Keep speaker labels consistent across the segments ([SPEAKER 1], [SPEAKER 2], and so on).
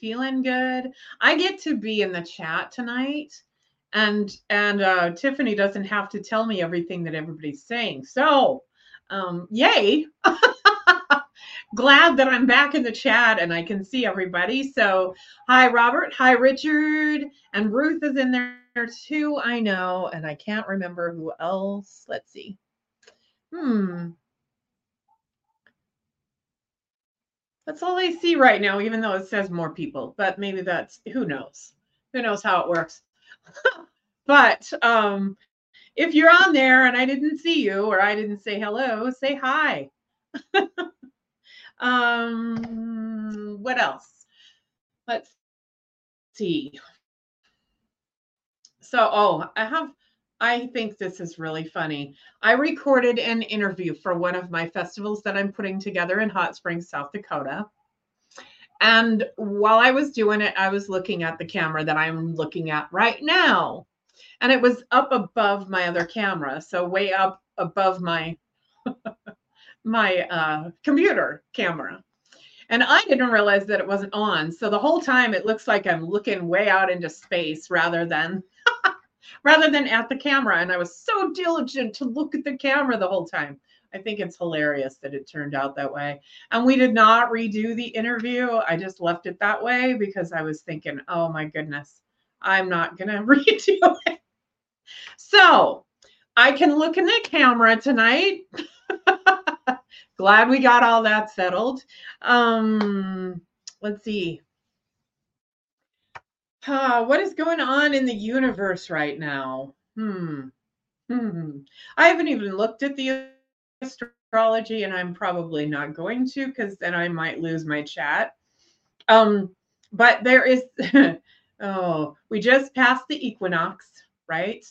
[SPEAKER 1] feeling good? I get to be in the chat tonight, and and uh, Tiffany doesn't have to tell me everything that everybody's saying. So, um, yay! Glad that I'm back in the chat and I can see everybody. So, hi, Robert. Hi, Richard. And Ruth is in there too. I know, and I can't remember who else. Let's see. Hmm. That's all I see right now, even though it says more people. But maybe that's who knows. Who knows how it works. but um if you're on there and I didn't see you or I didn't say hello, say hi. um what else? Let's see. So oh, I have I think this is really funny. I recorded an interview for one of my festivals that I'm putting together in Hot Springs, South Dakota. And while I was doing it, I was looking at the camera that I'm looking at right now. And it was up above my other camera, so way up above my my uh, computer camera. And I didn't realize that it wasn't on. So the whole time it looks like I'm looking way out into space rather than rather than at the camera. And I was so diligent to look at the camera the whole time. I think it's hilarious that it turned out that way. And we did not redo the interview. I just left it that way because I was thinking, oh my goodness, I'm not going to redo it. So I can look in the camera tonight. Glad we got all that settled. Um, let's see. Uh, what is going on in the universe right now? Hmm. Hmm. I haven't even looked at the astrology, and I'm probably not going to because then I might lose my chat. Um, but there is. oh, we just passed the equinox, right?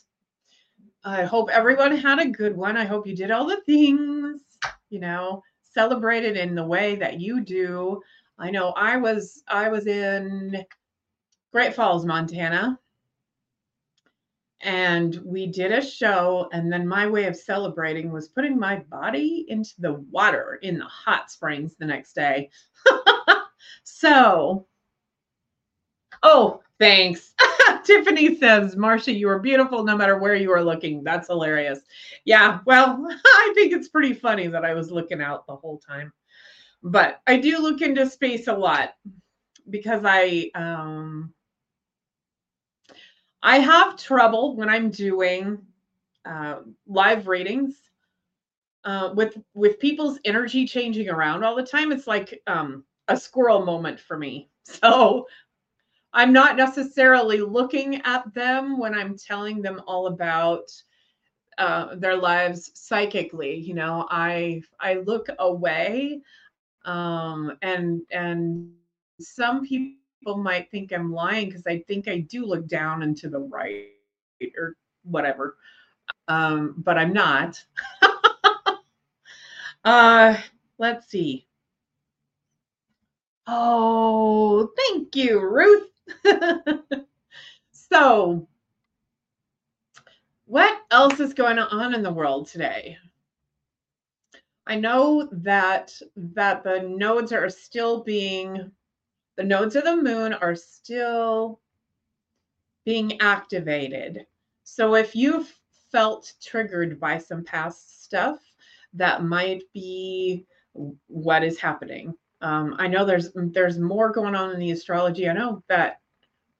[SPEAKER 1] I hope everyone had a good one. I hope you did all the things, you know, celebrated in the way that you do. I know I was I was in Great Falls, Montana. And we did a show, and then my way of celebrating was putting my body into the water in the hot springs the next day. so, oh, thanks. Tiffany says, Marcia, you are beautiful no matter where you are looking. That's hilarious. Yeah, well, I think it's pretty funny that I was looking out the whole time. But I do look into space a lot because I um I have trouble when I'm doing uh, live readings uh, with with people's energy changing around all the time. It's like um, a squirrel moment for me. So I'm not necessarily looking at them when I'm telling them all about uh, their lives psychically. You know, I I look away, um, and and some people might think I'm lying because I think I do look down and to the right or whatever, um, but I'm not. uh, let's see. Oh, thank you, Ruth. so, what else is going on in the world today? I know that that the nodes are still being the nodes of the moon are still being activated. So if you've felt triggered by some past stuff, that might be what is happening. Um, I know there's there's more going on in the astrology. I know that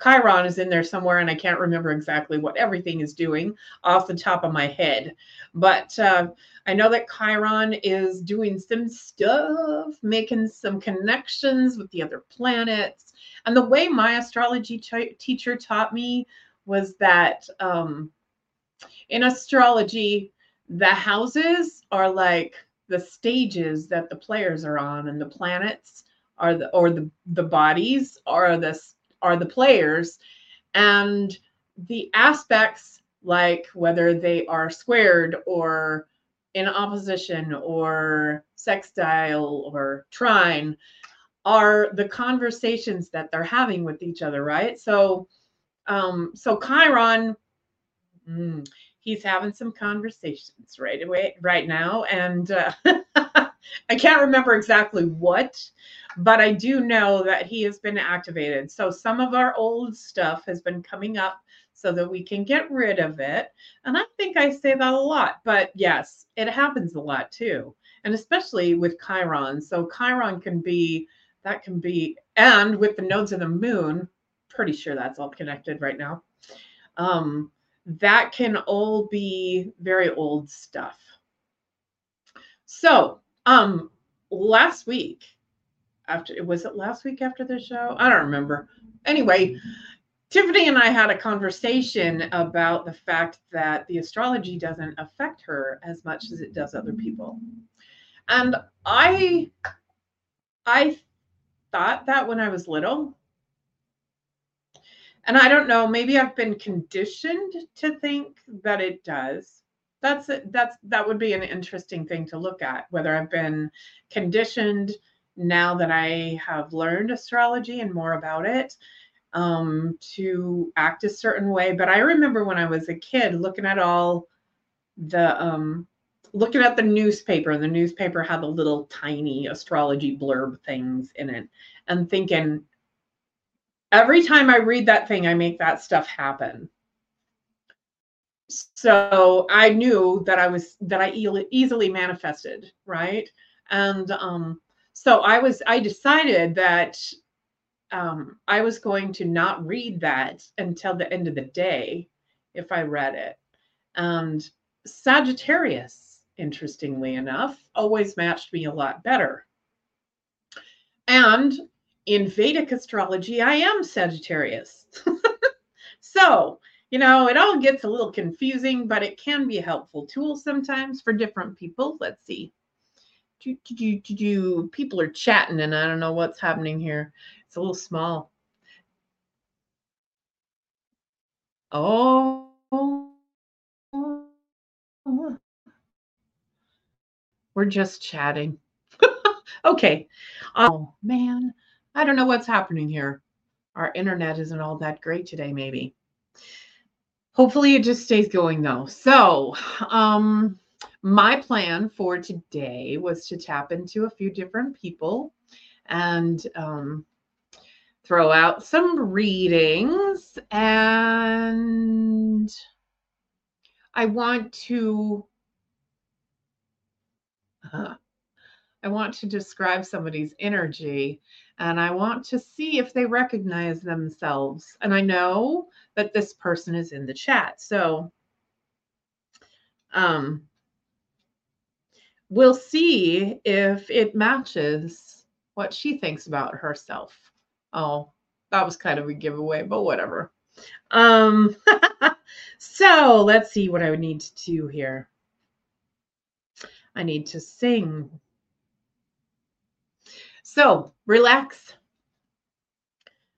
[SPEAKER 1] Chiron is in there somewhere, and I can't remember exactly what everything is doing off the top of my head. But uh, I know that Chiron is doing some stuff, making some connections with the other planets. And the way my astrology t- teacher taught me was that um, in astrology, the houses are like the stages that the players are on and the planets are the or the the bodies are the are the players and the aspects like whether they are squared or in opposition or sextile or trine are the conversations that they're having with each other right? So um so chiron mm, he's having some conversations right away right now and uh, i can't remember exactly what but i do know that he has been activated. So some of our old stuff has been coming up so that we can get rid of it. And i think i say that a lot but yes it happens a lot too. And especially with chiron. So chiron can be that can be and with the nodes of the moon pretty sure that's all connected right now. Um that can all be very old stuff. So, um, last week, after was it last week after the show? I don't remember. Anyway, Tiffany and I had a conversation about the fact that the astrology doesn't affect her as much as it does other people. And I I thought that when I was little, and I don't know, maybe I've been conditioned to think that it does. That's that's that would be an interesting thing to look at whether I've been conditioned now that I have learned astrology and more about it um, to act a certain way. But I remember when I was a kid looking at all the um, looking at the newspaper, and the newspaper had the little tiny astrology blurb things in it, and thinking, every time I read that thing, I make that stuff happen. So I knew that I was that I e- easily manifested, right? And um, so I was I decided that um, I was going to not read that until the end of the day if I read it. And Sagittarius, interestingly enough, always matched me a lot better. And in Vedic astrology, I am Sagittarius. so, you know, it all gets a little confusing, but it can be a helpful tool sometimes for different people. Let's see. Do, do, do, do, People are chatting, and I don't know what's happening here. It's a little small. Oh. We're just chatting. okay. Oh, man. I don't know what's happening here. Our internet isn't all that great today, maybe. Hopefully it just stays going though. So, um, my plan for today was to tap into a few different people and um, throw out some readings and I want to uh, I want to describe somebody's energy and I want to see if they recognize themselves. And I know that this person is in the chat. So um we'll see if it matches what she thinks about herself. Oh, that was kind of a giveaway, but whatever. Um so let's see what I would need to do here. I need to sing. So relax.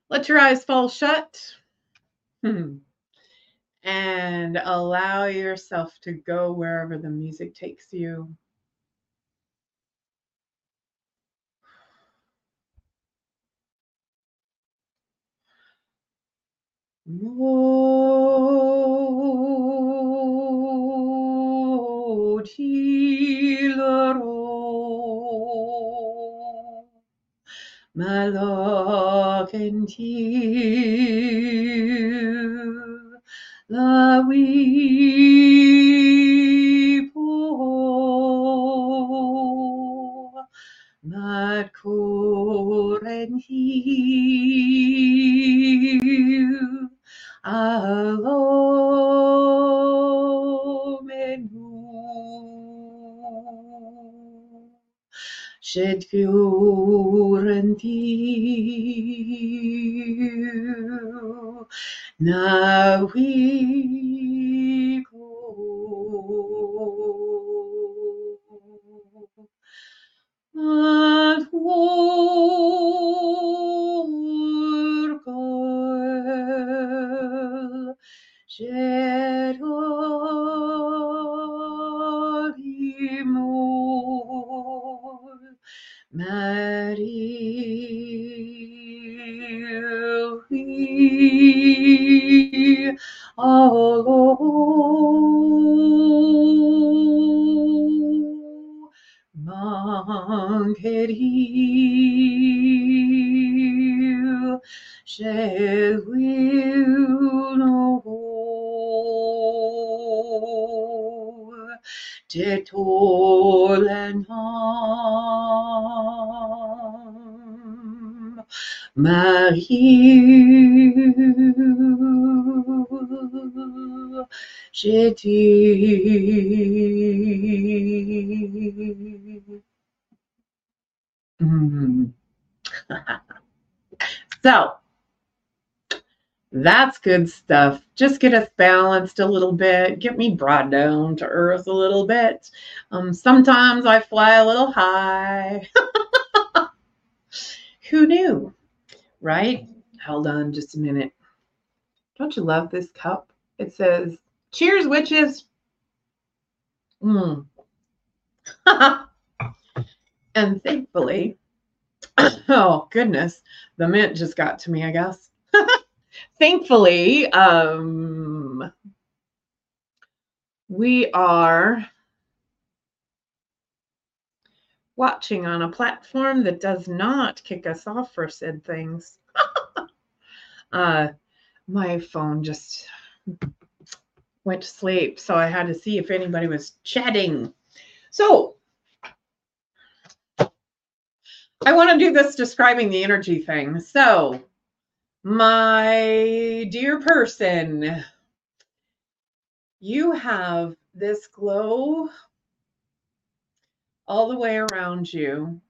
[SPEAKER 1] Let your eyes fall shut. Hmm. And allow yourself to go wherever the music takes you. Motilero Malagentil La Wipo Mad Corentil Alo shed fiorentil now we Mm. so that's good stuff. Just get us balanced a little bit, get me brought down to earth a little bit. Um, sometimes I fly a little high. Who knew? Right? Hold on just a minute. Don't you love this cup? It says, Cheers, witches. Mm. and thankfully, oh goodness, the mint just got to me, I guess. thankfully, um, we are watching on a platform that does not kick us off for said things. uh, my phone just went to sleep, so I had to see if anybody was chatting. So, I want to do this describing the energy thing. So, my dear person, you have this glow all the way around you.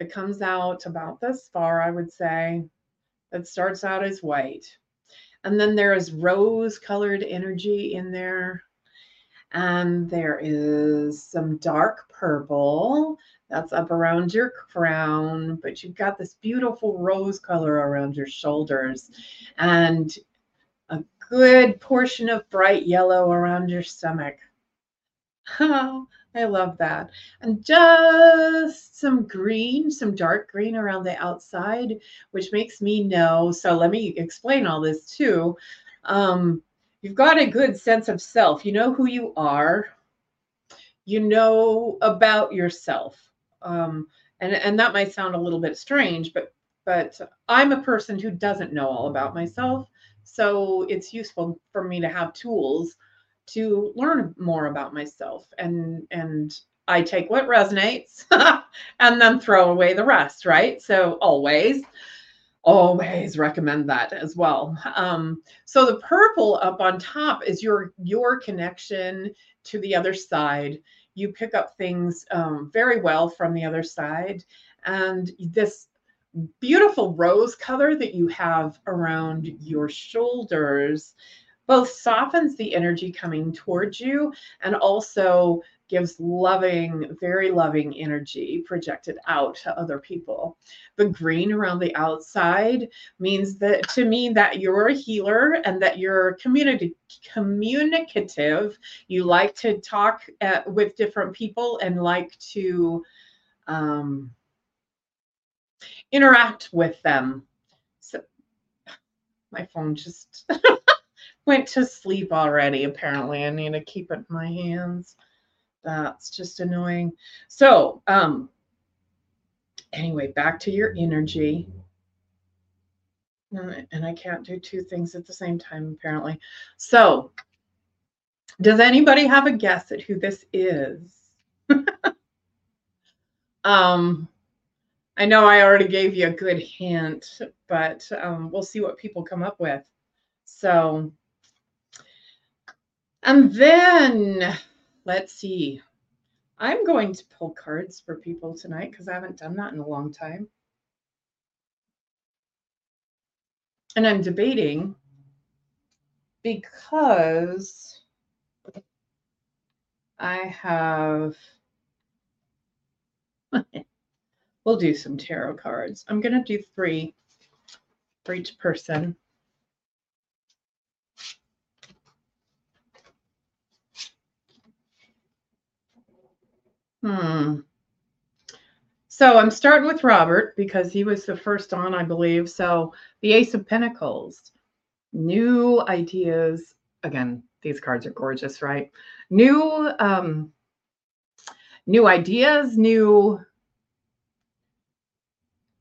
[SPEAKER 1] It comes out about this far, I would say. That starts out as white. And then there is rose colored energy in there. And there is some dark purple that's up around your crown, but you've got this beautiful rose color around your shoulders and a good portion of bright yellow around your stomach. Oh, I love that. And just some green, some dark green around the outside, which makes me know. So let me explain all this too. Um, you've got a good sense of self. You know who you are. You know about yourself. Um, and, and that might sound a little bit strange, but but I'm a person who doesn't know all about myself. So it's useful for me to have tools to learn more about myself and and I take what resonates and then throw away the rest, right? So always always recommend that as well. Um, so the purple up on top is your your connection to the other side. You pick up things um, very well from the other side, and this beautiful rose color that you have around your shoulders both softens the energy coming towards you and also gives loving, very loving energy projected out to other people. The green around the outside means that to me that you're a healer and that you're community communicative. You like to talk at, with different people and like to um, interact with them. So my phone just went to sleep already. Apparently, I need to keep it in my hands. That's just annoying. So, um, anyway, back to your energy. And I can't do two things at the same time, apparently. So, does anybody have a guess at who this is? um, I know I already gave you a good hint, but um, we'll see what people come up with. So, and then let's see. I'm going to pull cards for people tonight because I haven't done that in a long time. And I'm debating because I have, we'll do some tarot cards. I'm going to do three for each person. Hmm. So I'm starting with Robert because he was the first on, I believe. So the Ace of Pentacles, new ideas. Again, these cards are gorgeous, right? New, um, new ideas, new.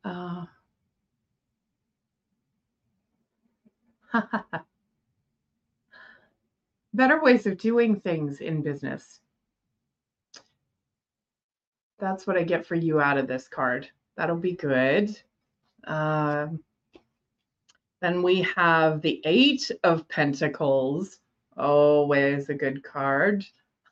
[SPEAKER 1] Uh, better ways of doing things in business that's what I get for you out of this card. That'll be good. Uh, then we have the Eight of Pentacles. Always a good card.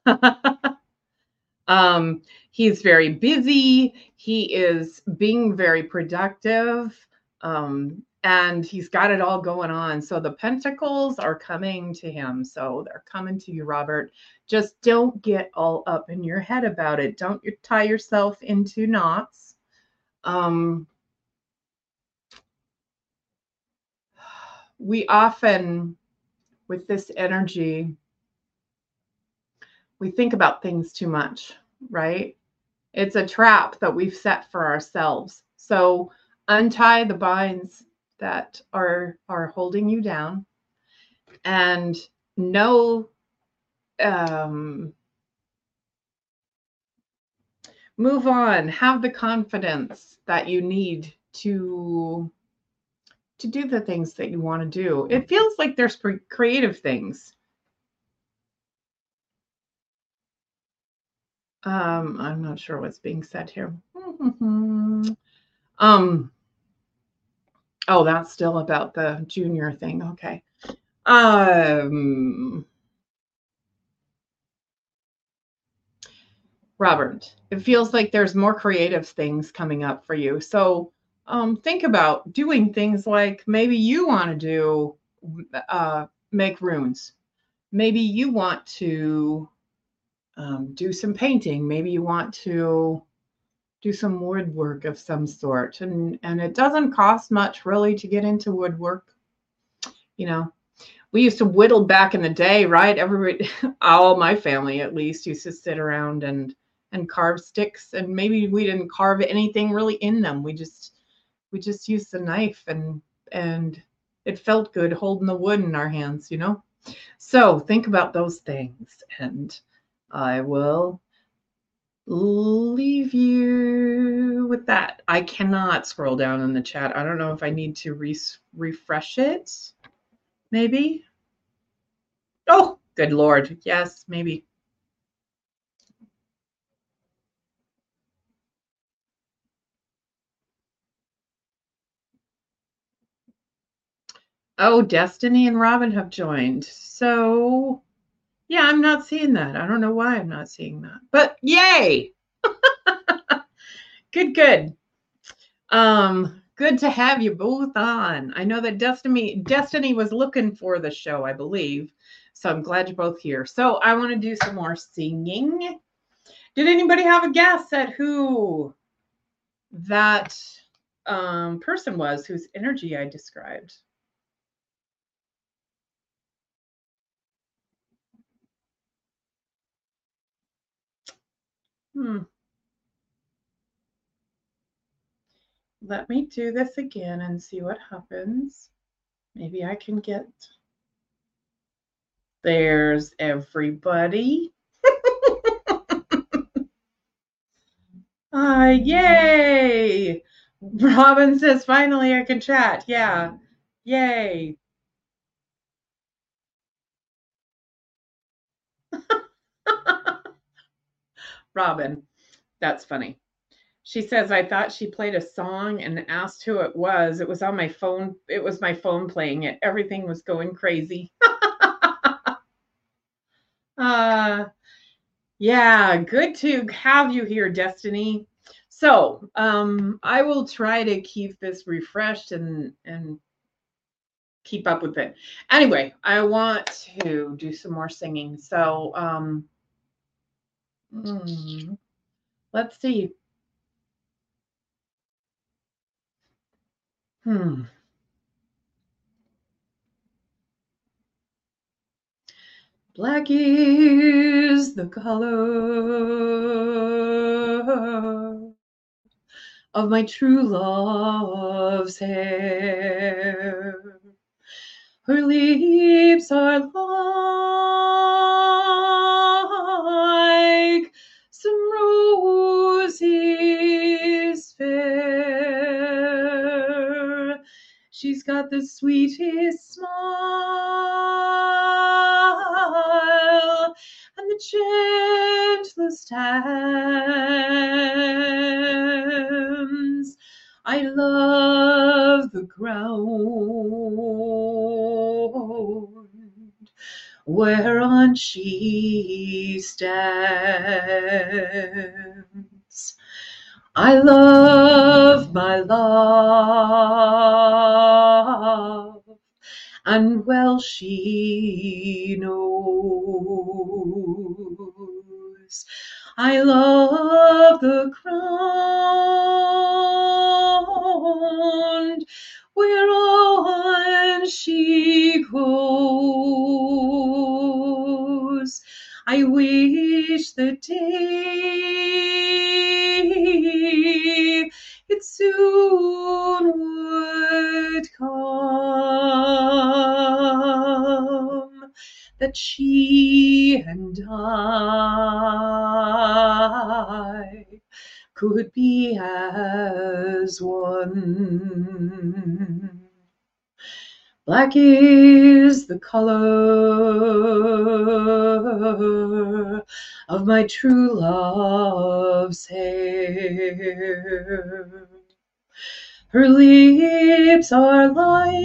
[SPEAKER 1] um, he's very busy. He is being very productive. Um, and he's got it all going on. So the pentacles are coming to him. So they're coming to you, Robert. Just don't get all up in your head about it. Don't tie yourself into knots. Um, we often, with this energy, we think about things too much, right? It's a trap that we've set for ourselves. So untie the binds that are are holding you down and know um, move on. Have the confidence that you need to to do the things that you want to do. It feels like there's creative things. Um i'm not sure what's being said here. Um Oh, that's still about the junior thing. Okay. Um, Robert, it feels like there's more creative things coming up for you. So um, think about doing things like maybe you want to do uh, make runes. Maybe you want to um, do some painting. Maybe you want to do some woodwork of some sort. And, and it doesn't cost much really to get into woodwork. You know, we used to whittle back in the day, right? Everybody, all my family at least, used to sit around and and carve sticks. And maybe we didn't carve anything really in them. We just we just used the knife and and it felt good holding the wood in our hands, you know. So think about those things, and I will leave you with that. I cannot scroll down in the chat. I don't know if I need to re- refresh it. Maybe. Oh, good lord. Yes, maybe. Oh, Destiny and Robin have joined. So, yeah, I'm not seeing that. I don't know why I'm not seeing that. But yay! good, good. Um, good to have you both on. I know that Destiny Destiny was looking for the show, I believe. So I'm glad you're both here. So I want to do some more singing. Did anybody have a guess at who that um, person was whose energy I described? Hmm. Let me do this again and see what happens. Maybe I can get. There's everybody. Ah, uh, yay! Robin says, finally I can chat. Yeah. Yay. Robin. That's funny. She says, I thought she played a song and asked who it was. It was on my phone. It was my phone playing it. Everything was going crazy. uh, yeah, good to have you here, Destiny. So um, I will try to keep this refreshed and and keep up with it. Anyway, I want to do some more singing. So um, Hmm. Let's see. Hmm. Black is the color of my true love's hair. Her lips are like Got the sweetest smile and the gentlest hands. I love the ground whereon she stands. I love my love, and well she knows. I love the ground whereon she goes. I wish the day soon would come that she and I could be as one. Black is the color of my true love's hair. Her lips are like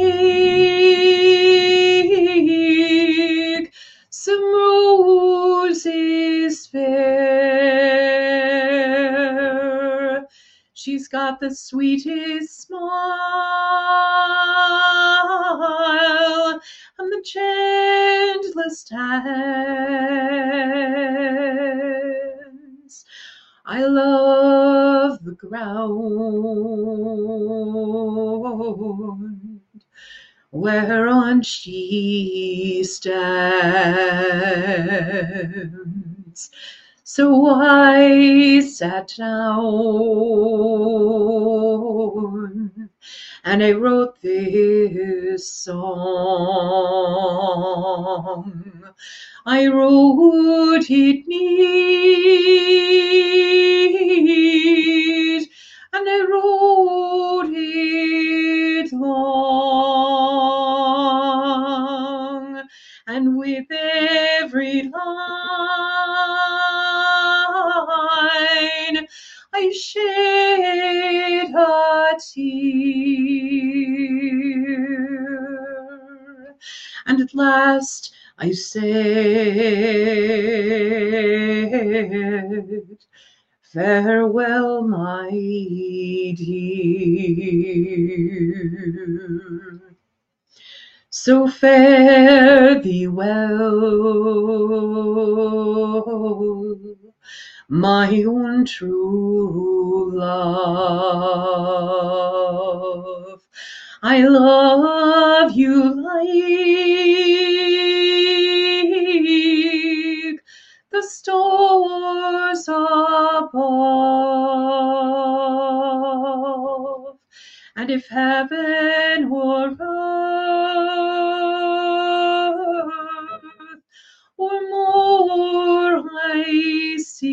[SPEAKER 1] some roses fair. She's got the sweetest smile and the gentlest hands. I love the ground whereon she stands. So I sat down and I wrote this song. I would it neat, and I rode it long, and with every line I shed a tear, and at last I said, Farewell, my dear. So fare thee well, my own true love. I love you like the stars above. And if heaven or earth or more I see,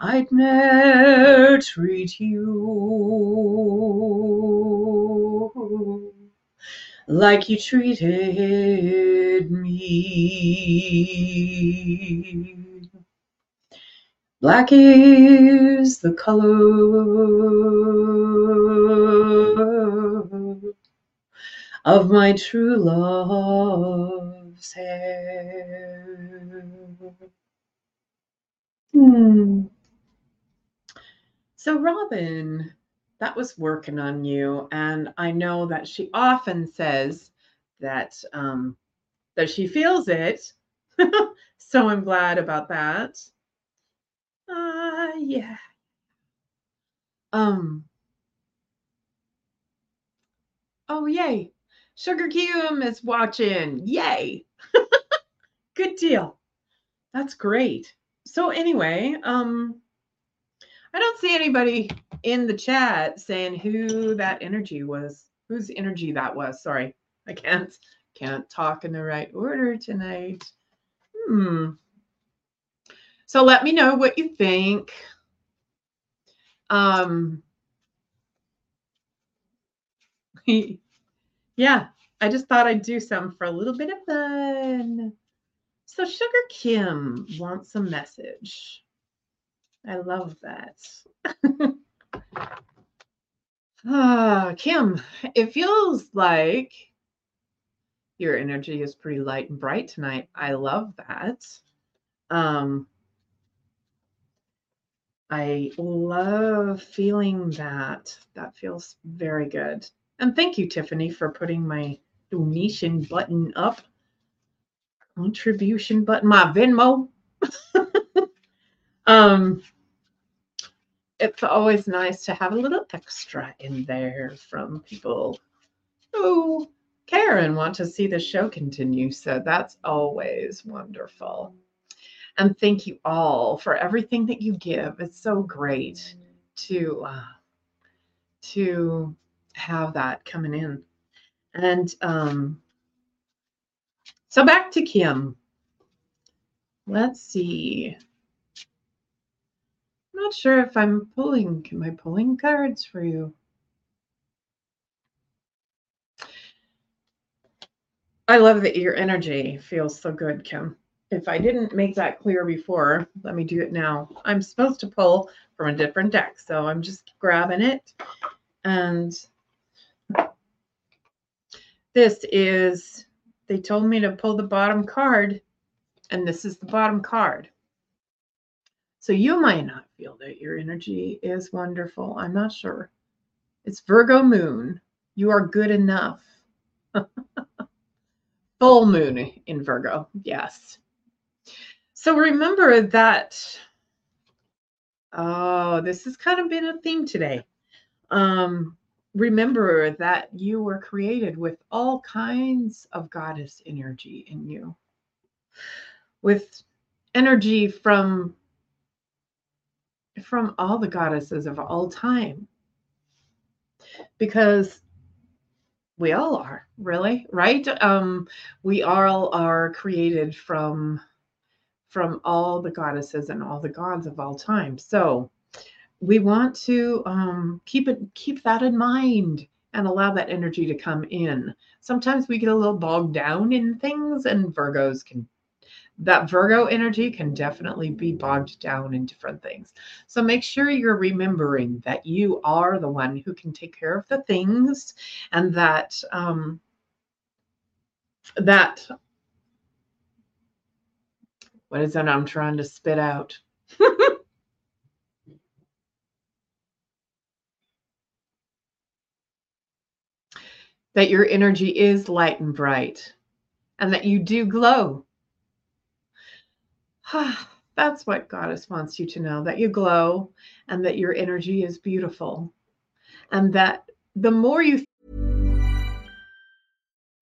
[SPEAKER 1] I'd ne'er treat you like you treated me. Black is the color of my true love's hair. Hmm. So, Robin, that was working on you, and I know that she often says that um, that she feels it. so I'm glad about that. Uh, yeah. Um. Oh, yay. Sugar Kim is watching. Yay. Good deal. That's great. So anyway, um I don't see anybody in the chat saying who that energy was. Whose energy that was. Sorry. I can't can't talk in the right order tonight. Hmm. So let me know what you think. Um, yeah, I just thought I'd do some for a little bit of fun. So Sugar Kim wants a message. I love that. ah, Kim, it feels like your energy is pretty light and bright tonight. I love that. Um, I love feeling that. That feels very good. And thank you, Tiffany, for putting my donation button up. Contribution button, my Venmo. um, it's always nice to have a little extra in there from people who care and want to see the show continue. So that's always wonderful. And thank you all for everything that you give. It's so great to uh, to have that coming in. And um, so back to Kim. Let's see. Not sure if I'm pulling. Am I pulling cards for you? I love that your energy feels so good, Kim if I didn't make that clear before, let me do it now. I'm supposed to pull from a different deck, so I'm just grabbing it. And this is, they told me to pull the bottom card, and this is the bottom card. So you might not feel that your energy is wonderful. I'm not sure. It's Virgo moon. You are good enough. Full moon in Virgo. Yes. So remember that, oh, this has kind of been a theme today. Um, remember that you were created with all kinds of goddess energy in you, with energy from from all the goddesses of all time because we all are really right um we all are created from from all the goddesses and all the gods of all time. So we want to um, keep it keep that in mind and allow that energy to come in. Sometimes we get a little bogged down in things, and Virgos can that Virgo energy can definitely be bogged down in different things. So make sure you're remembering that you are the one who can take care of the things and that um that what is that I'm trying to spit out? that your energy is light and bright and that you do glow. That's what Goddess wants you to know that you glow and that your energy is beautiful. And that the more you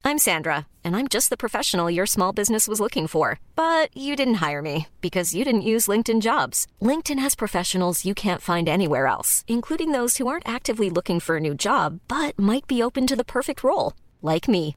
[SPEAKER 2] I'm Sandra, and I'm just the professional your small business was looking for. But you didn't hire me because you didn't use LinkedIn jobs. LinkedIn has professionals you can't find anywhere else, including those who aren't actively looking for a new job but might be open to the perfect role, like me.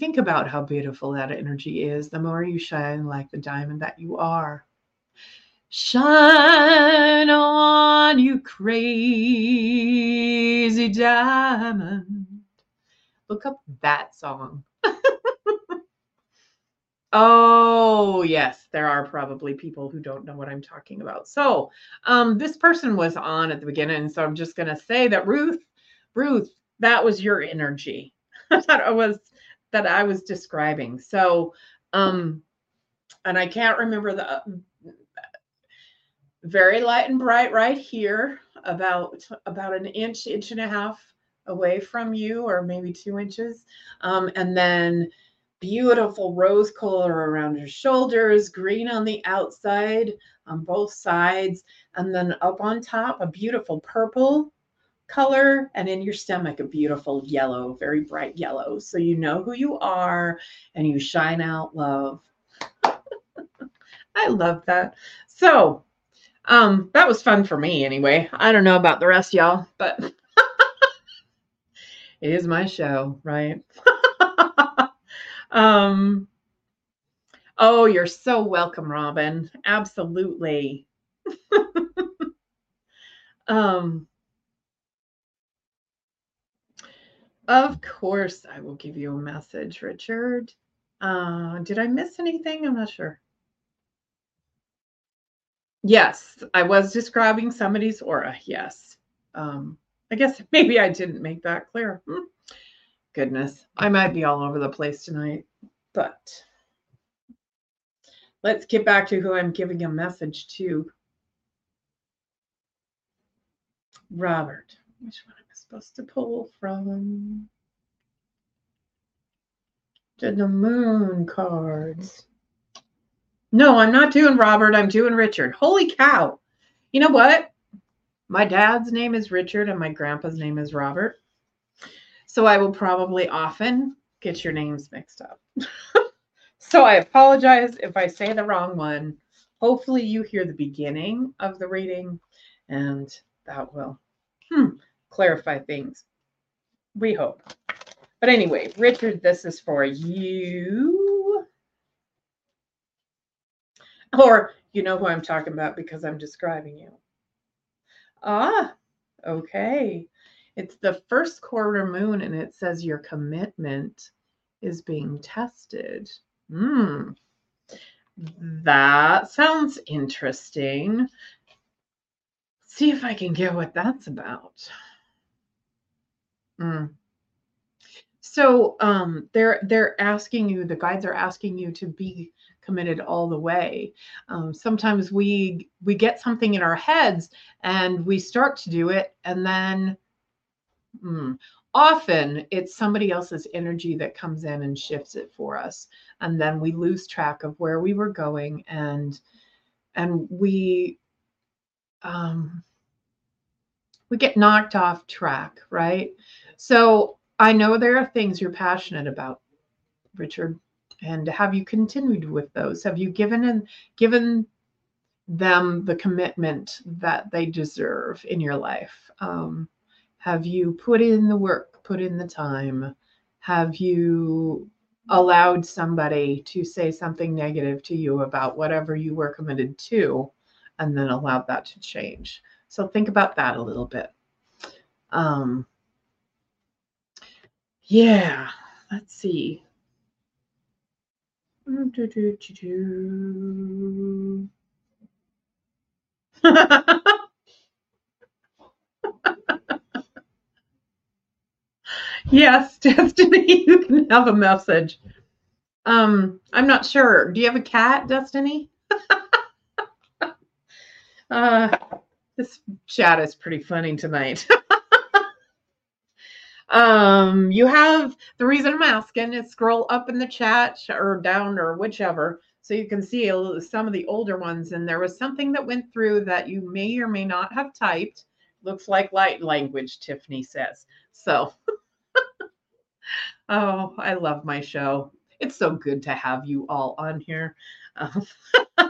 [SPEAKER 1] think about how beautiful that energy is, the more you shine like the diamond that you are. Shine on, you crazy diamond. Look up that song. oh, yes, there are probably people who don't know what I'm talking about. So, um, this person was on at the beginning, so I'm just going to say that Ruth, Ruth, that was your energy. I thought that was that I was describing. So, um, and I can't remember the uh, very light and bright right here, about about an inch, inch and a half away from you, or maybe two inches, um, and then beautiful rose color around your shoulders, green on the outside on both sides, and then up on top a beautiful purple color and in your stomach a beautiful yellow very bright yellow. So you know who you are and you shine out love. I love that. So um that was fun for me anyway. I don't know about the rest y'all but it is my show right? Um oh you're so welcome robin. Absolutely. Um Of course, I will give you a message, Richard. Uh, did I miss anything? I'm not sure. Yes, I was describing somebody's aura. Yes. Um, I guess maybe I didn't make that clear. Hmm. Goodness, I might be all over the place tonight, but let's get back to who I'm giving a message to. Robert. Which one? Supposed to pull from? To the moon cards. No, I'm not doing Robert. I'm doing Richard. Holy cow. You know what? My dad's name is Richard and my grandpa's name is Robert. So I will probably often get your names mixed up. so I apologize if I say the wrong one. Hopefully, you hear the beginning of the reading and that will. Hmm clarify things. We hope. But anyway, Richard, this is for you. Or you know who I'm talking about because I'm describing you. Ah, okay. It's the first quarter moon and it says your commitment is being tested. Hmm. That sounds interesting. See if I can get what that's about. Mm. So um, they're they're asking you, the guides are asking you to be committed all the way. Um, sometimes we we get something in our heads and we start to do it, and then mm, often it's somebody else's energy that comes in and shifts it for us, and then we lose track of where we were going, and and we um, we get knocked off track, right? So I know there are things you're passionate about, Richard, and have you continued with those? Have you given and given them the commitment that they deserve in your life? Um, have you put in the work, put in the time? Have you allowed somebody to say something negative to you about whatever you were committed to and then allowed that to change? So think about that a little bit. Um, yeah, let's see. yes, Destiny, you can have a message. Um, I'm not sure. Do you have a cat, Destiny? uh, this chat is pretty funny tonight. um, you have the reason I'm asking is scroll up in the chat or down or whichever so you can see some of the older ones. And there was something that went through that you may or may not have typed. Looks like light language, Tiffany says. So, oh, I love my show. It's so good to have you all on here. Um,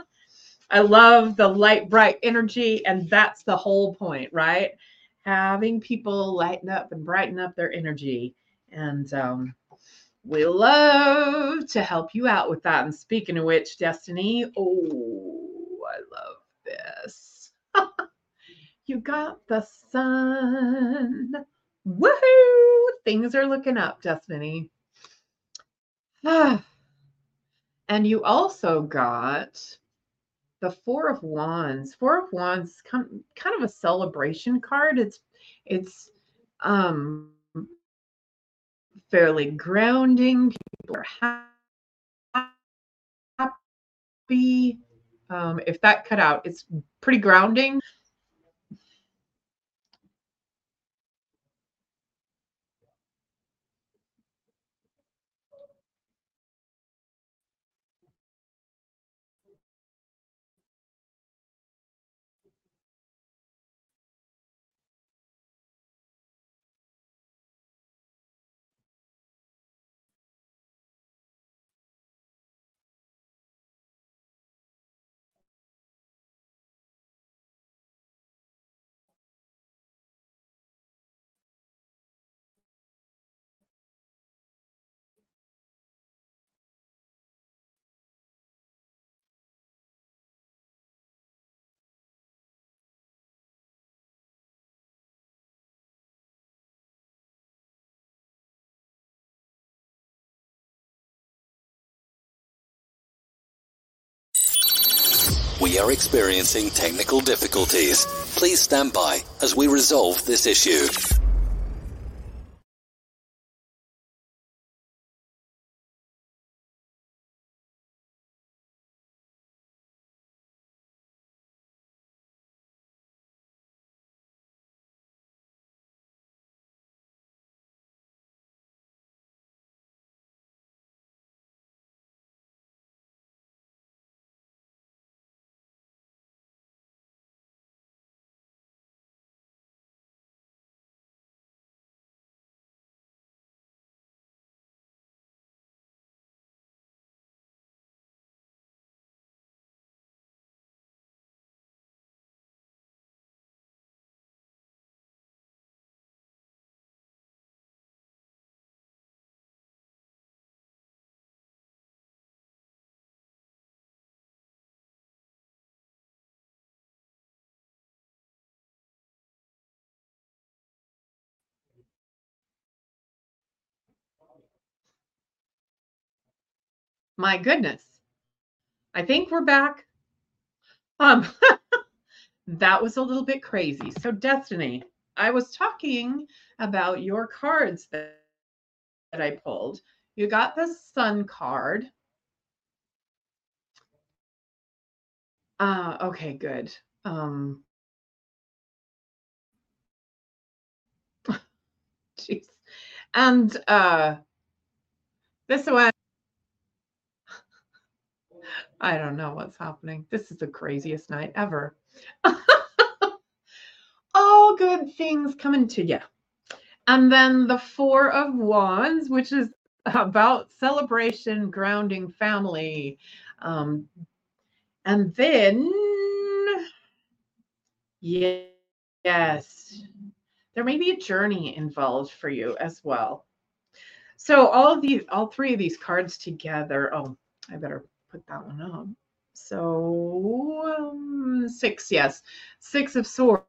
[SPEAKER 1] I love the light, bright energy, and that's the whole point, right? Having people lighten up and brighten up their energy. And um, we love to help you out with that. And speaking of which, Destiny, oh, I love this. you got the sun. Woohoo! Things are looking up, Destiny. and you also got the Four of Wands. Four of Wands, kind of a celebration card. It's it's um fairly grounding. People are happy. Um, if that cut out, it's pretty grounding.
[SPEAKER 3] We are experiencing technical difficulties. Please stand by as we resolve this issue. My goodness. I think we're back. Um, that was a little bit crazy. So, Destiny, I was talking about your cards that, that I pulled. You got the Sun card. Uh, okay, good. Um, jeez. And uh, this one I don't know what's happening. This is the craziest night ever. All good things coming to you. And then the Four of Wands, which is
[SPEAKER 1] about celebration, grounding, family. Um, and then, yes, there may be a journey involved for you as well. So all of these, all three of these cards together. Oh, I better put that one up. So um, six, yes, six of swords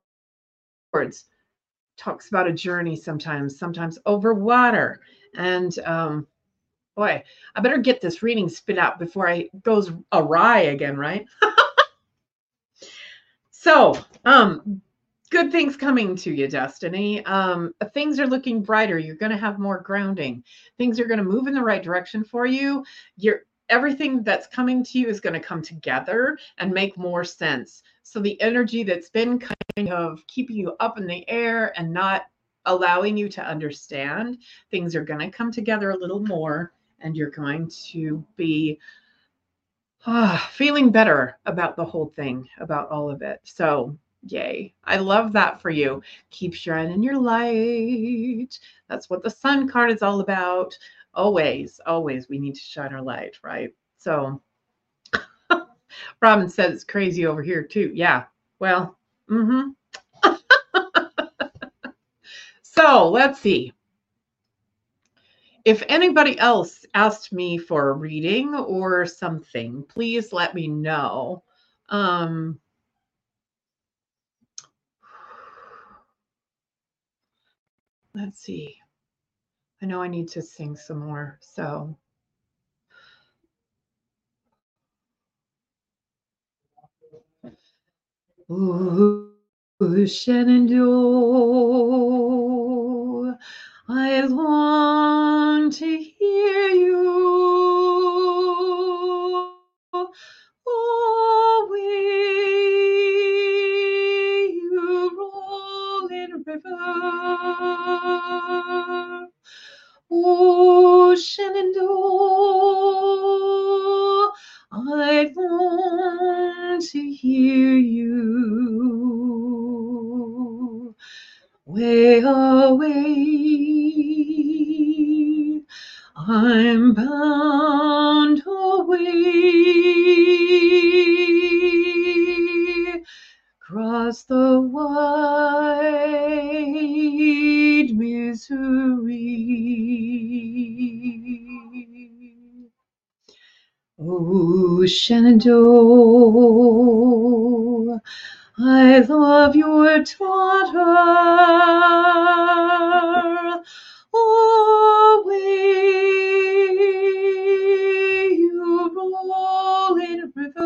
[SPEAKER 1] talks about a journey sometimes, sometimes over water. And um, boy, I better get this reading spit out before I goes awry again, right? so, um, good things coming to you, Destiny. Um, things are looking brighter. You're going to have more grounding. Things are going to move in the right direction for you. You're everything that's coming to you is going to come together and make more sense. So the energy that's been kind of keeping you up in the air and not allowing you to understand, things are going to come together a little more and you're going to be uh, feeling better about the whole thing, about all of it. So Yay. I love that for you. Keep shining your light. That's what the sun card is all about. Always, always, we need to shine our light, right? So, Robin says it's crazy over here, too. Yeah. Well, mm hmm. so, let's see. If anybody else asked me for a reading or something, please let me know. Um, let's see. I know I need to sing some more, so. Shenandoah, I long to hear you. Shenandoah, I want to hear you. Way away, I'm bound away across the wide Missouri. Oh, Shenandoah, I love your daughter. Oh, way you rolling river.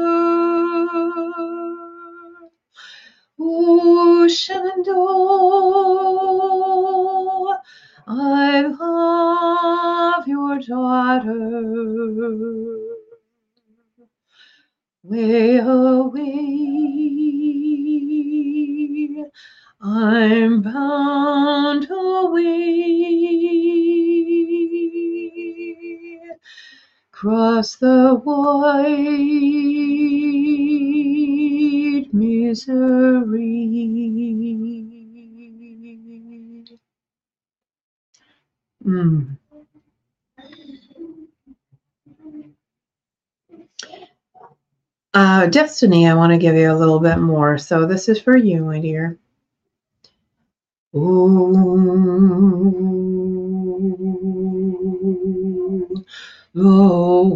[SPEAKER 1] Oh, Shenandoah, I love your daughter. Way away, I'm bound away Cross the wide Missouri. Mm. Uh, Destiny, I want to give you a little bit more. So this is for you, my dear. Ooh, oh,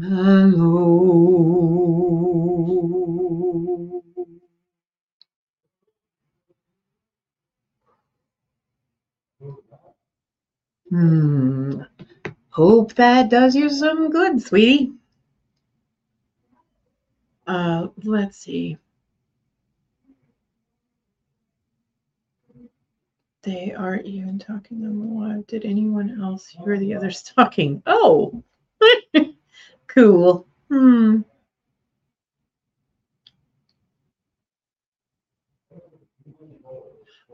[SPEAKER 1] Malo, oh. Hmm. Hope that does you some good, sweetie. Uh, let's see. They aren't even talking on the live. Did anyone else hear the others talking? Oh, cool. Hmm.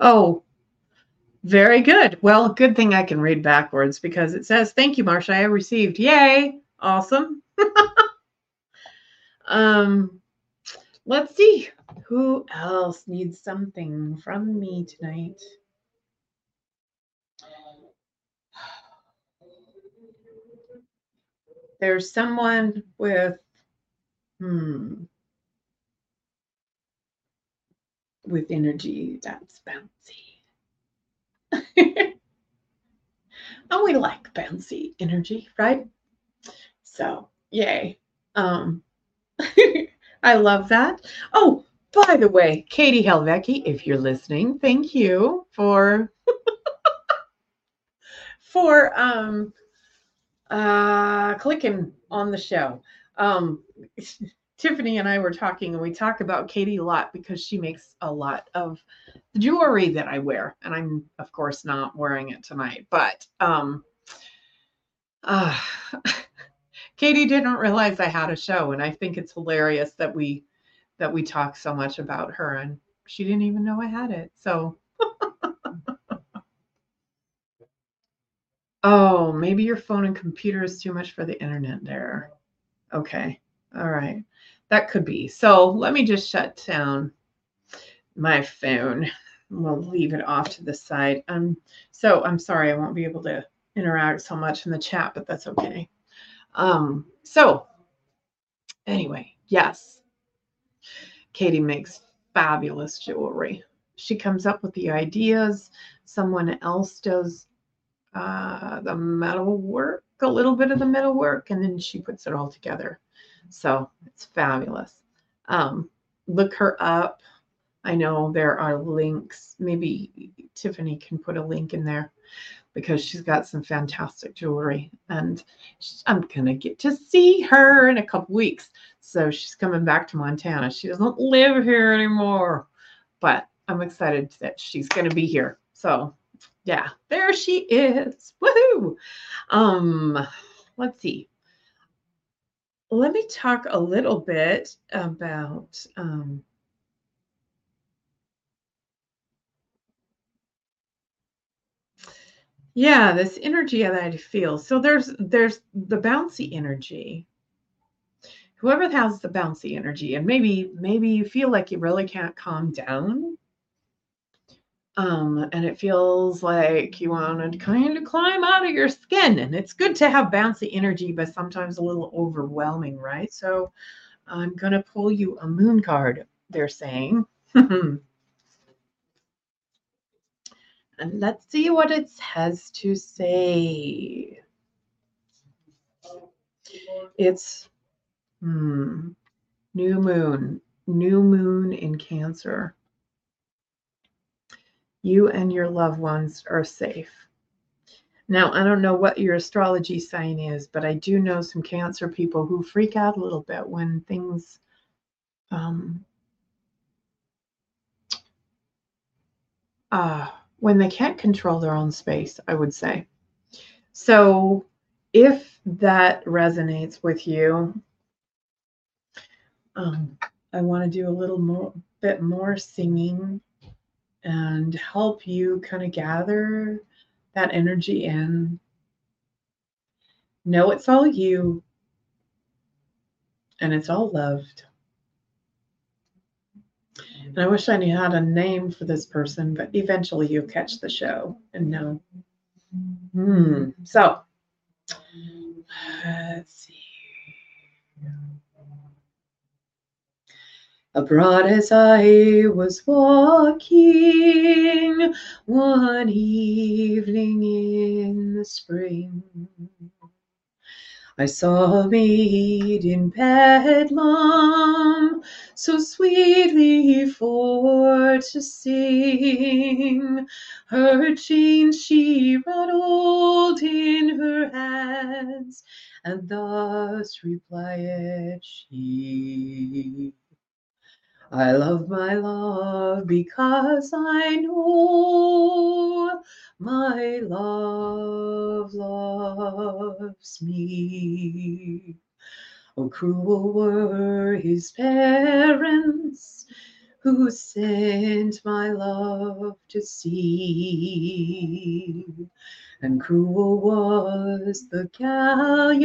[SPEAKER 1] Oh, very good. Well, good thing I can read backwards because it says, Thank you, Marcia. I received. Yay. Awesome. um, let's see. Who else needs something from me tonight? There's someone with, hmm, with energy that's bouncy. and we like bouncy energy, right? So, yay. Um, I love that. Oh, by the way, Katie Helvecki, if you're listening, thank you for for um uh clicking on the show. Um Tiffany and I were talking, and we talk about Katie a lot because she makes a lot of the jewelry that I wear, and I'm of course not wearing it tonight. But um, uh, Katie didn't realize I had a show, and I think it's hilarious that we that we talk so much about her, and she didn't even know I had it. So. oh, maybe your phone and computer is too much for the internet there. Okay. All right. That could be. So let me just shut down my phone. We'll leave it off to the side. Um, so I'm sorry I won't be able to interact so much in the chat, but that's okay. Um, so anyway, yes, Katie makes fabulous jewelry. She comes up with the ideas. Someone else does uh, the metal work, a little bit of the metal work, and then she puts it all together. So it's fabulous. Um, look her up. I know there are links. Maybe Tiffany can put a link in there because she's got some fantastic jewelry. And I'm going to get to see her in a couple weeks. So she's coming back to Montana. She doesn't live here anymore, but I'm excited that she's going to be here. So yeah, there she is. Woohoo! Um, let's see let me talk a little bit about um, yeah this energy that i feel. So there's there's the bouncy energy. Whoever has the bouncy energy and maybe maybe you feel like you really can't calm down um, and it feels like you want to kind of climb out of your skin. And it's good to have bouncy energy, but sometimes a little overwhelming, right? So I'm going to pull you a moon card, they're saying. and let's see what it has to say. It's hmm, new moon, new moon in Cancer you and your loved ones are safe. Now, I don't know what your astrology sign is, but I do know some Cancer people who freak out a little bit when things um, uh, when they can't control their own space, I would say. So, if that resonates with you, um, I want to do a little more, bit more singing and help you kind of gather that energy in. Know it's all you and it's all loved. And I wish I knew how to name for this person, but eventually you'll catch the show and know. Hmm. So let's see. Abroad as I was walking one evening in the spring, I saw a maid in bedlam, so sweetly for to sing. Her chains she rattled in her hands, and thus replied she. I love my love because I know my love loves me. Oh, cruel were his parents who sent my love to sea. And cruel was the galleon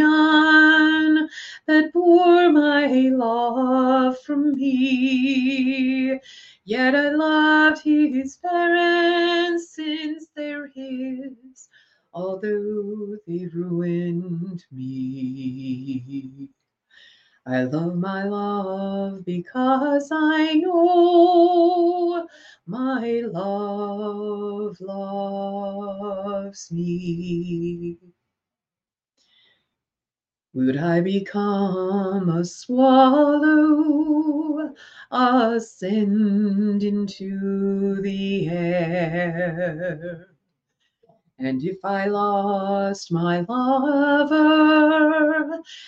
[SPEAKER 1] that bore my love from me. Yet I loved his parents since they're his, although they ruined me. I love my love because I know my love loves me. Would I become a swallow, ascend into the air? And if I lost my lover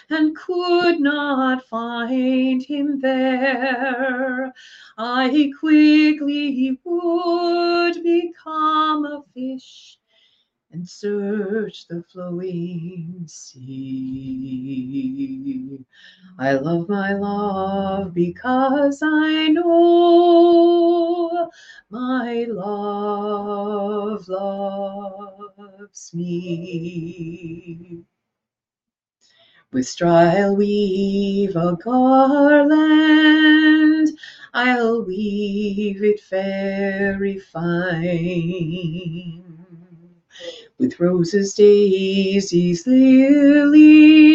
[SPEAKER 1] and could not find him there, I quickly would become a fish and search the flowing sea. I love my love because I know my love loves me. With straw I'll weave a garland, I'll weave it very fine with roses, daisies, lilies,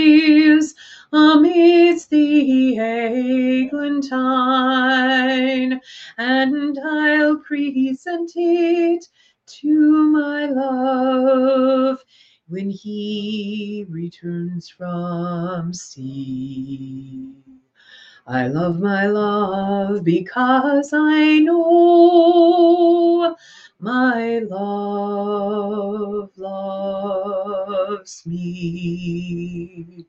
[SPEAKER 1] amidst the eglantine, and I'll present it to my love when he returns from sea. I love my love because I know my love loves me.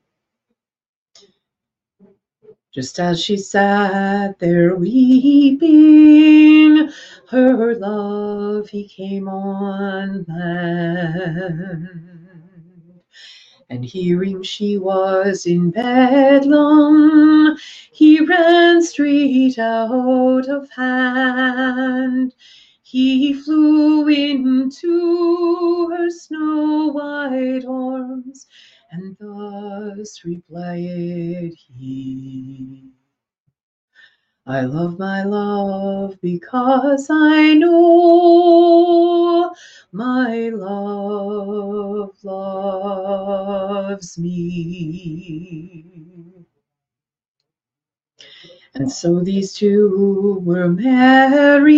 [SPEAKER 1] Just as she sat there weeping, her love he came on land. And hearing she was in Bedlam, he ran straight out of hand. He flew into her snow white arms, and thus replied he. I love my love because I know my love loves me. And so these two were married,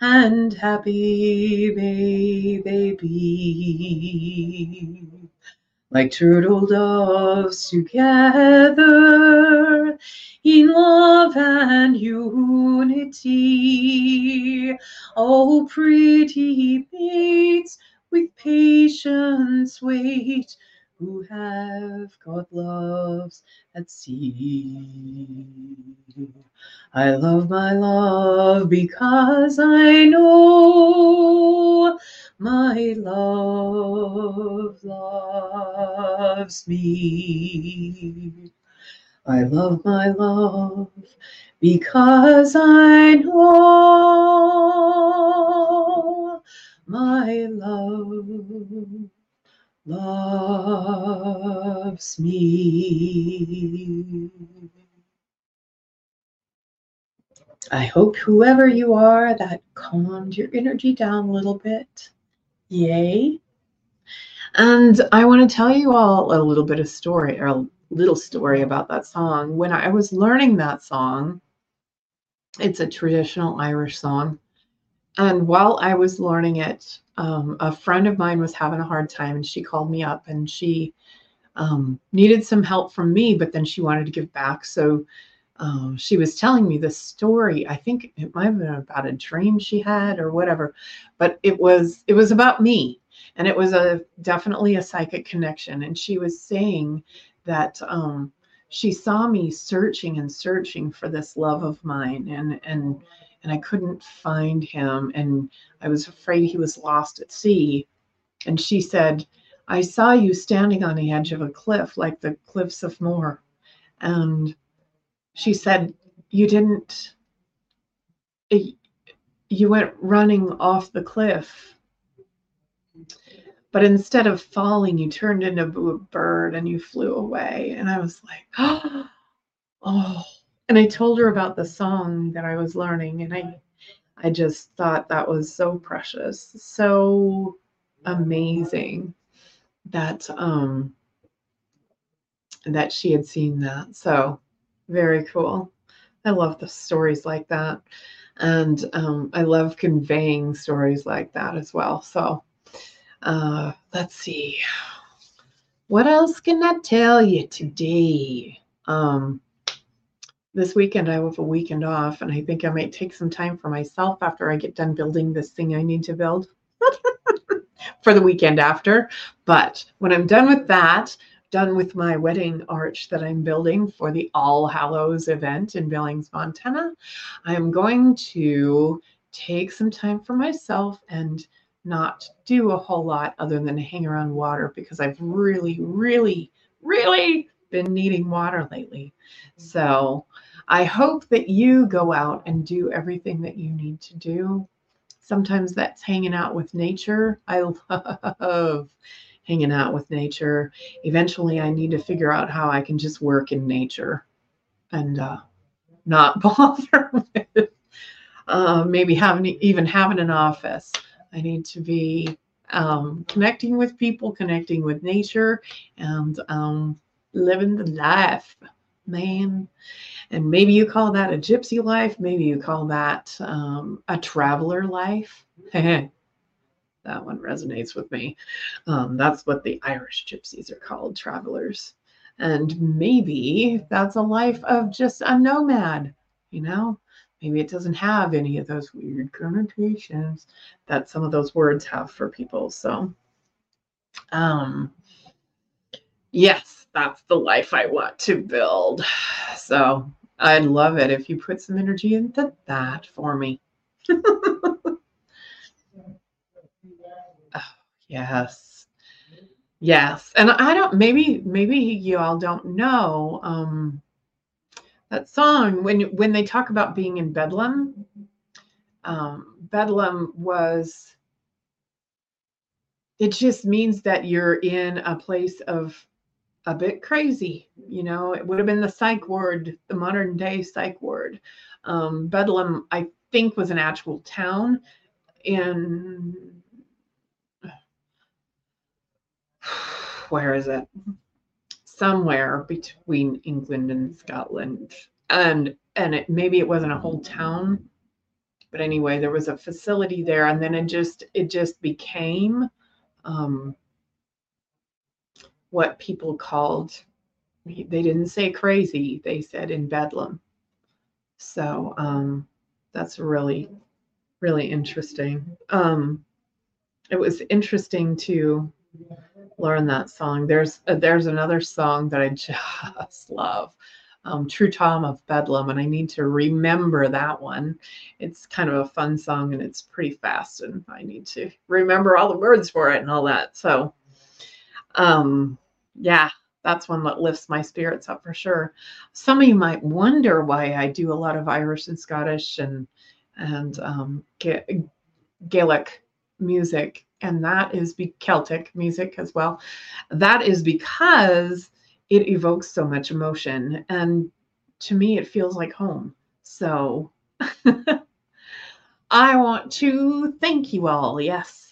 [SPEAKER 1] and happy may they be. Like turtle doves together in love and unity. Oh, pretty mates, with patience wait who have got loves at sea. I love my love because I know my love loves me. I love my love because I know my love loves me. I hope whoever you are that calmed your energy down a little bit. Yay. And I want to tell you all a little bit of story or a little story about that song. When I was learning that song, it's a traditional Irish song. And while I was learning it, um, a friend of mine was having a hard time and she called me up and she um, needed some help from me, but then she wanted to give back. So um, she was telling me this story. I think it might have been about a dream she had or whatever, but it was it was about me, and it was a definitely a psychic connection. And she was saying that um, she saw me searching and searching for this love of mine, and and and I couldn't find him, and I was afraid he was lost at sea. And she said, "I saw you standing on the edge of a cliff, like the cliffs of Moher," and she said, You didn't, eh, you went running off the cliff. But instead of falling, you turned into a bird and you flew away. And I was like, Oh. And I told her about the song that I was learning. And I, I just thought that was so precious, so amazing that um that she had seen that. So very cool. I love the stories like that. And um, I love conveying stories like that as well. So uh, let's see. What else can I tell you today? Um, this weekend, I have a weekend off, and I think I might take some time for myself after I get done building this thing I need to build for the weekend after. But when I'm done with that, done with my wedding arch that I'm building for the All Hallows event in Billings, Montana. I'm going to take some time for myself and not do a whole lot other than hang around water because I've really, really, really been needing water lately. So I hope that you go out and do everything that you need to do. Sometimes that's hanging out with nature. I love hanging out with nature. Eventually, I need to figure out how I can just work in nature and uh, not bother with uh, maybe having even having an office. I need to be um, connecting with people, connecting with nature, and um, living the life, man. And maybe you call that a gypsy life. Maybe you call that um, a traveler life. that one resonates with me. Um, that's what the Irish gypsies are called, travelers. And maybe that's a life of just a nomad, you know? Maybe it doesn't have any of those weird connotations that some of those words have for people. So, um, yes, that's the life I want to build. So, I'd love it if you put some energy into that for me. oh, Yes. Yes. And I don't maybe maybe you all don't know um that song when when they talk about being in Bedlam um Bedlam was it just means that you're in a place of a bit crazy you know it would have been the psych ward the modern day psych ward um, bedlam i think was an actual town in where is it? Somewhere between England and Scotland. And and it maybe it wasn't a whole town, but anyway, there was a facility there, and then it just it just became um, what people called they didn't say crazy, they said in Bedlam. So um, that's really, really interesting. Um, it was interesting to learn that song. There's uh, there's another song that I just love, um, "True Tom of Bedlam," and I need to remember that one. It's kind of a fun song and it's pretty fast, and I need to remember all the words for it and all that. So, um, yeah, that's one that lifts my spirits up for sure. Some of you might wonder why I do a lot of Irish and Scottish and and um, Gaelic music and that is be Celtic music as well. That is because it evokes so much emotion, and to me, it feels like home. So I want to thank you all, yes,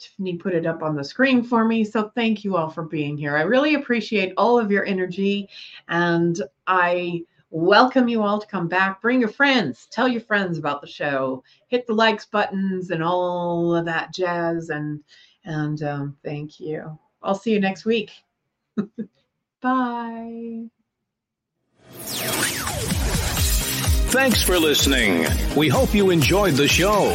[SPEAKER 1] Tiffany put it up on the screen for me. So thank you all for being here. I really appreciate all of your energy and I welcome you all to come back. Bring your friends, tell your friends about the show, hit the likes buttons and all of that jazz. And and um, thank you. I'll see you next week. Bye.
[SPEAKER 4] Thanks for listening. We hope you enjoyed the show.